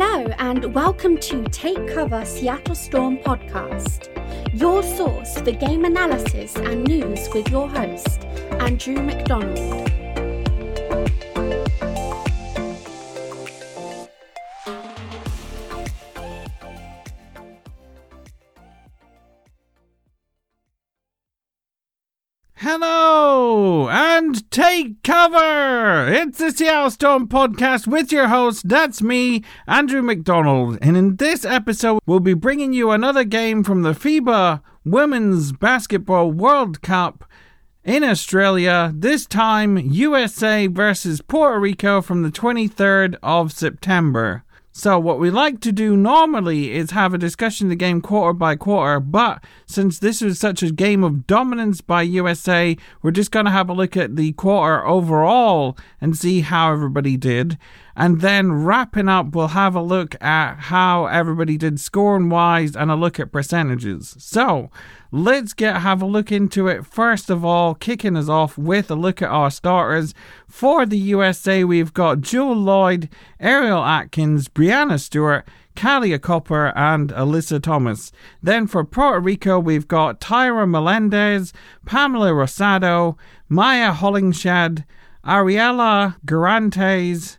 Hello, and welcome to Take Cover Seattle Storm podcast, your source for game analysis and news with your host, Andrew McDonald. Hello take cover! It's the Seattle Storm podcast with your host, that's me, Andrew McDonald. And in this episode, we'll be bringing you another game from the FIBA Women's Basketball World Cup in Australia. This time, USA versus Puerto Rico from the 23rd of September. So, what we like to do normally is have a discussion of the game quarter by quarter, but since this was such a game of dominance by USA, we're just going to have a look at the quarter overall and see how everybody did. And then wrapping up, we'll have a look at how everybody did scoring wise and a look at percentages. So, let's get have a look into it. First of all, kicking us off with a look at our starters. For the USA, we've got Jewell Lloyd, Ariel Atkins, Breanna Stewart, Kahleah Copper, and Alyssa Thomas. Then for Puerto Rico, we've got Tayra Melendez, Pamela Rosado, Mya Hollingshed, Arella Guirantes,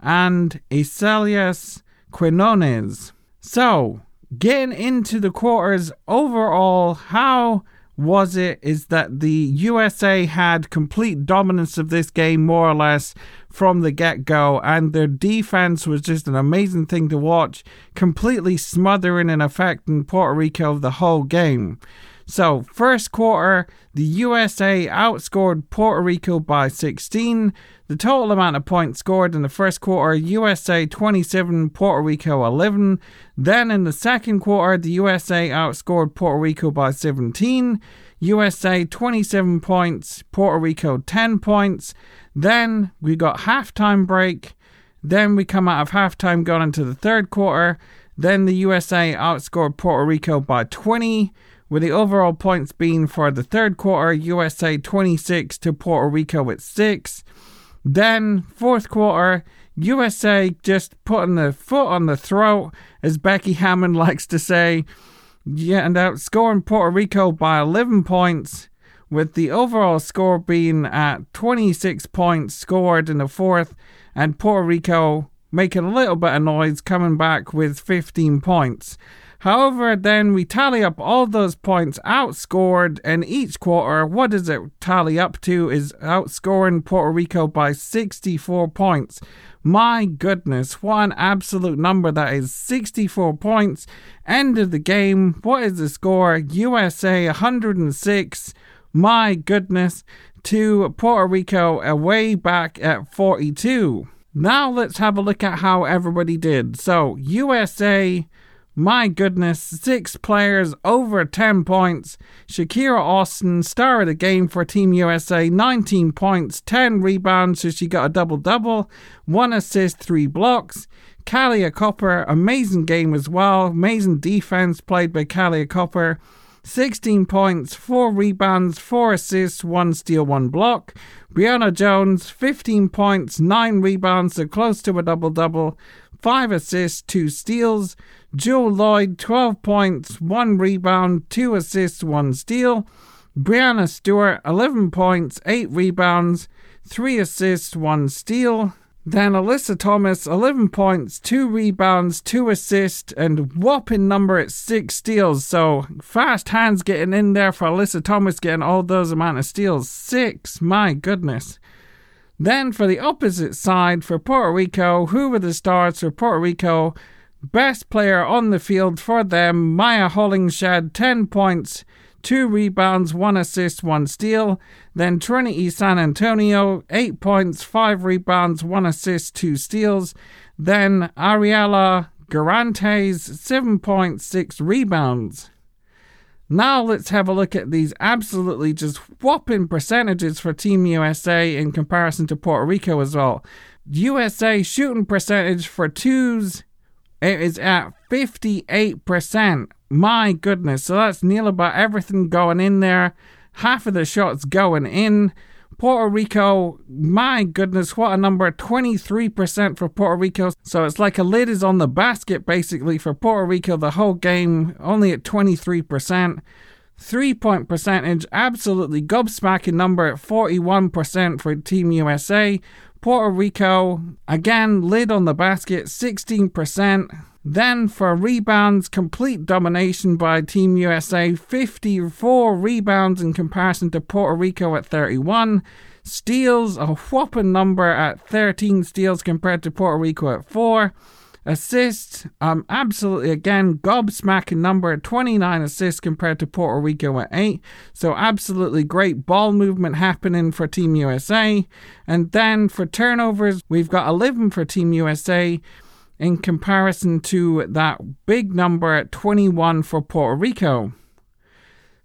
and Isalys Quinones. So, getting into the quarters overall, how was it is that the USA had complete dominance of this game more or less from the get go, and their defense was just an amazing thing to watch, completely smothering and affecting Puerto Rico the whole game. So, first quarter, the USA outscored Puerto Rico by 16. The total amount of points scored in the first quarter, USA 27, Puerto Rico 11. Then in the second quarter, the USA outscored Puerto Rico by 17. USA 27 points, Puerto Rico 10 points. Then we got halftime break. Then we come out of halftime, going into the third quarter. Then the USA outscored Puerto Rico by 20 with the overall points being for the third quarter USA 26 to Puerto Rico at 6. Then, fourth quarter, USA just putting the foot on the throat, as Becky Hammon likes to say, yeah, and outscoring Puerto Rico by 11 points, with the overall score being at 26 points scored in the fourth, and Puerto Rico making a little bit of noise, coming back with 15 points. However, then we tally up all those points outscored, and each quarter, what does it tally up to? Is outscoring Puerto Rico by 64 points. My goodness, what an absolute number that is 64 points. End of the game. What is the score? USA 106. My goodness. To Puerto Rico away back at 42. Now let's have a look at how everybody did. So, USA my goodness, six players over 10 points. Shakira Austin, star of the game for Team USA, 19 points, 10 rebounds, so she got a double double, one assist, three blocks. Kahleah Copper, amazing game as well, amazing defense played by Kahleah Copper. 16 points, 4 rebounds, 4 assists, 1 steal, 1 block. Brionna Jones, 15 points, 9 rebounds, so close to a double double, 5 assists, 2 steals. Jewell Lloyd, 12 points, 1 rebound, 2 assists, 1 steal. Breanna Stewart, 11 points, 8 rebounds, 3 assists, 1 steal. Then Alyssa Thomas, 11 points, 2 rebounds, 2 assists, and whopping number at 6 steals. So fast hands getting in there for Alyssa Thomas getting all those amount of steals. 6, my goodness. Then for the opposite side, for Puerto Rico, who were the stars for Puerto Rico? Best player on the field for them, Mya Hollingshed, 10 points, 2 rebounds, 1 assist, 1 steal. Then Trinity San Antonio, 8 points, 5 rebounds, 1 assist, 2 steals. Then Arella Guirantes, 7 points, 6 rebounds. Now let's have a look at these absolutely just whopping percentages for Team USA in comparison to Puerto Rico as well. USA shooting percentage for twos it is at 58%. My goodness. So that's nearly about everything going in there. Half of the shots going in. Puerto Rico, my goodness, what a number 23% for Puerto Rico. So it's like a lid is on the basket basically for Puerto Rico the whole game, only at 23%. Three point percentage, absolutely gobsmacking number at 41% for Team USA. Puerto Rico, again, lid on the basket, 16%. Then for rebounds, complete domination by Team USA, 54 rebounds in comparison to Puerto Rico at 31. Steals, a whopping number at 13 steals compared to Puerto Rico at 4. Assists, um, absolutely again, gobsmacking number 29 assists compared to Puerto Rico at 8. So, absolutely great ball movement happening for Team USA. And then for turnovers, we've got 11 for Team USA in comparison to that big number at 21 for Puerto Rico.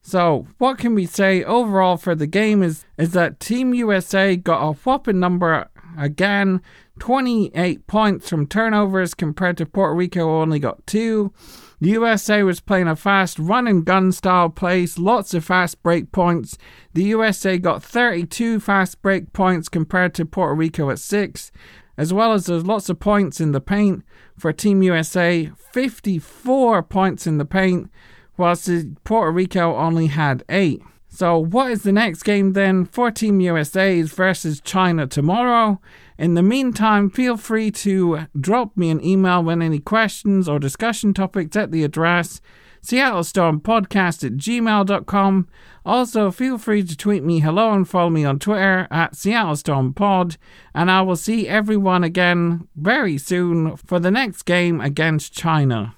So, what can we say overall for the game is, is that Team USA got a whopping number again 28 points from turnovers compared to Puerto Rico only got two. The USA was playing a fast run and gun style place, lots of fast break points. The USA got 32 fast break points compared to Puerto Rico at 6, as well as there's lots of points in the paint for Team USA, 54 points in the paint, whilst Puerto Rico only had 8. So, what is the next game then for Team USA versus China tomorrow? In the meantime, feel free to drop me an email with any questions or discussion topics at the address seattlestormpodcast at gmail.com. Also, feel free to tweet me hello and follow me on Twitter at seattlestormpod. And I will see everyone again very soon for the next game against China.